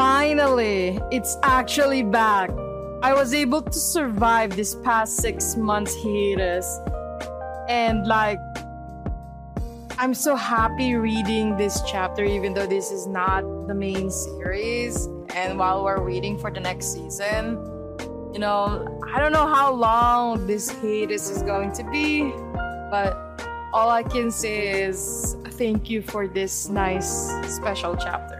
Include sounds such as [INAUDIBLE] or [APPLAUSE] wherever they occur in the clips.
Finally, it's actually back. I was able to survive this past six months hiatus. And like, I'm so happy reading this chapter, even though this is not the main series. And while we're waiting for the next season, you know, I don't know how long this hiatus is going to be, but all I can say is thank you for this nice special chapter.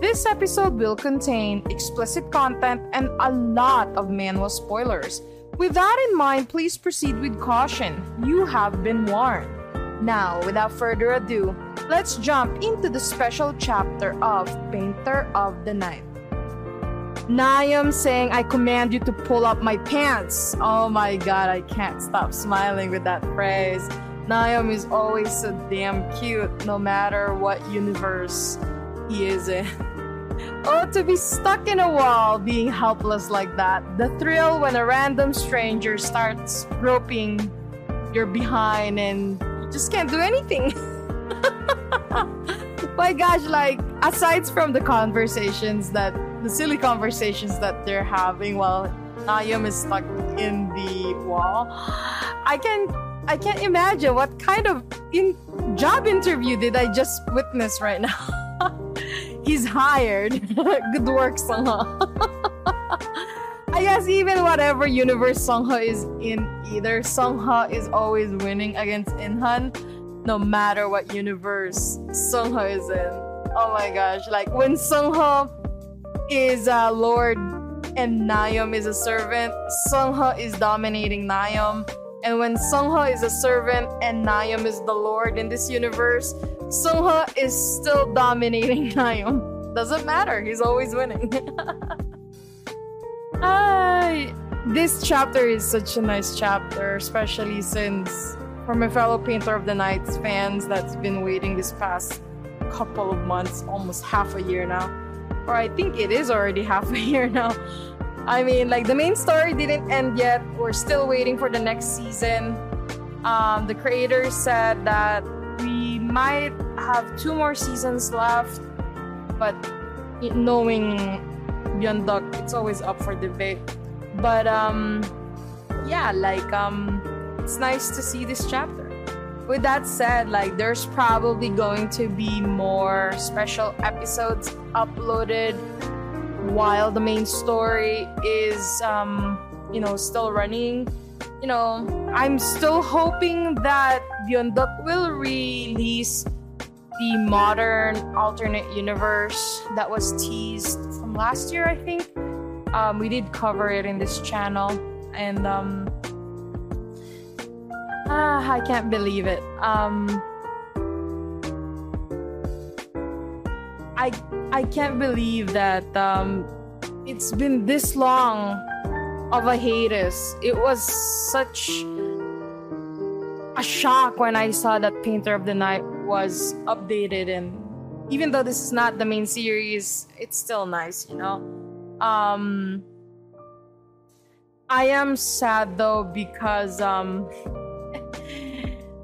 this episode will contain explicit content and a lot of manhwa spoilers. With that in mind, please proceed with caution. You have been warned. Now, without further ado, let's jump into the special chapter of Painter of the Night. Nayam saying, I command you to pull up my pants. Oh my god, I can't stop smiling with that phrase. Nayam is always so damn cute, no matter what universe is. Oh, to be stuck in a wall, being helpless like that. The thrill when a random stranger starts groping your behind and you just can't do anything. [LAUGHS] My gosh, like, aside from the conversations that, the silly conversations that they're having while Nayam is stuck in the wall, I can I can't imagine what kind of in job interview did I just witness right now. [LAUGHS] He's hired. [LAUGHS] Good work, Sungha. [LAUGHS] I guess even whatever universe Sungha is in, either Sungha is always winning against Inhan, no matter what universe Sungha is in. Oh my gosh! Like when Sungha is a lord and Nayam is a servant, Sungha is dominating Nayam. And when Sungha is a servant and Nayam is the lord in this universe, Sungha is still dominating [LAUGHS] Nayam. Doesn't matter, he's always winning. [LAUGHS] Ay, this chapter is such a nice chapter, especially since for my fellow Painter of the Nights fans that's been waiting this past couple of months, almost half a year now. Or I think it is already [LAUGHS] half a year now. I mean, like the main story didn't end yet. We're still waiting for the next season. Um, the creators said that we might have two more seasons left, but knowing Byeonduck, it's always up for debate. But um, yeah, like um, it's nice to see this chapter. With that said, like there's probably going to be more special episodes uploaded while the main story is um, you know still running. You know i'm still hoping that Byeonduck will release the modern alternate universe that was teased from last year i think. Um, we did cover it in this channel and um, ah, i can't believe it. Um, I I can't believe that um, it's been this long of a hiatus. It was such a shock when I saw that Painter of the Night was updated, and even though this is not the main series, it's still nice, you know. Um, I am sad though because um,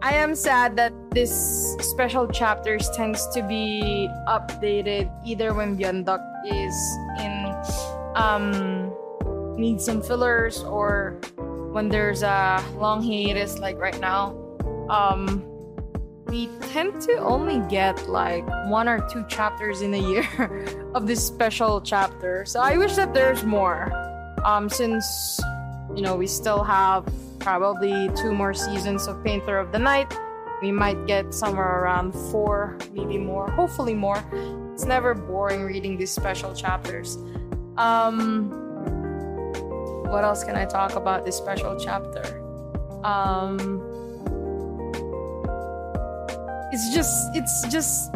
I am sad that this special chapters tends to be updated either when Byeonduck is in um needs some fillers or when there's a long hiatus like right now. Um we tend to only get like one or two chapters in a year [LAUGHS] of this special chapter. So I wish that there's more. Um since you know we still have probably two more seasons of Painter of the Night. We might get somewhere around four, maybe more, hopefully more. It's never boring reading these special chapters. Um, what else can I talk about this special chapter? Um, it's just, it's just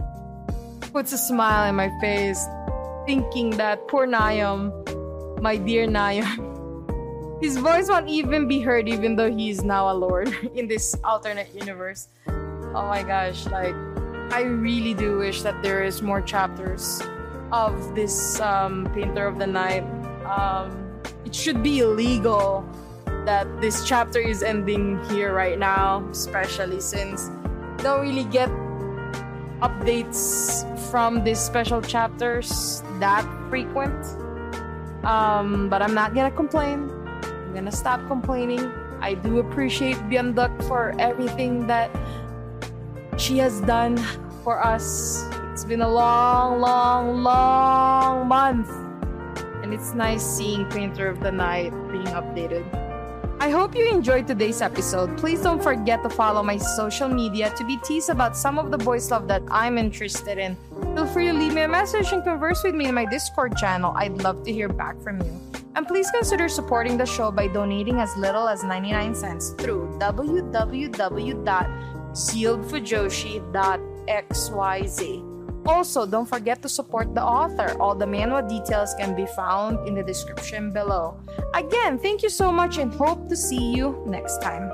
puts a smile in my face thinking that poor Nayam my dear Nayon. [LAUGHS] His voice won't even be heard even though he is now a lord [LAUGHS] in this alternate universe. Oh my gosh, like I really do wish that there is more chapters of this um, Painter of the Night. Um, it should be illegal that this chapter is ending here right now, especially since don't really get updates from these special chapters that frequent. Um, but I'm not gonna complain. Gonna stop complaining. I do appreciate Byeonduck for everything that she has done for us. It's been a long, long, long month. And it's nice seeing Painter of the Night being updated. I hope you enjoyed today's episode. Please don't forget to follow my social media to be teased about some of the boys love that I'm interested in. Feel free to leave me a message and converse with me in my Discord channel. I'd love to hear back from you. And please consider supporting the show by donating as little as 99 cents through www.sealedfujoshi.xyz. Also, don't forget to support the author. All the manhwa details can be found in the description below. Again, thank you so much and hope to see you next time.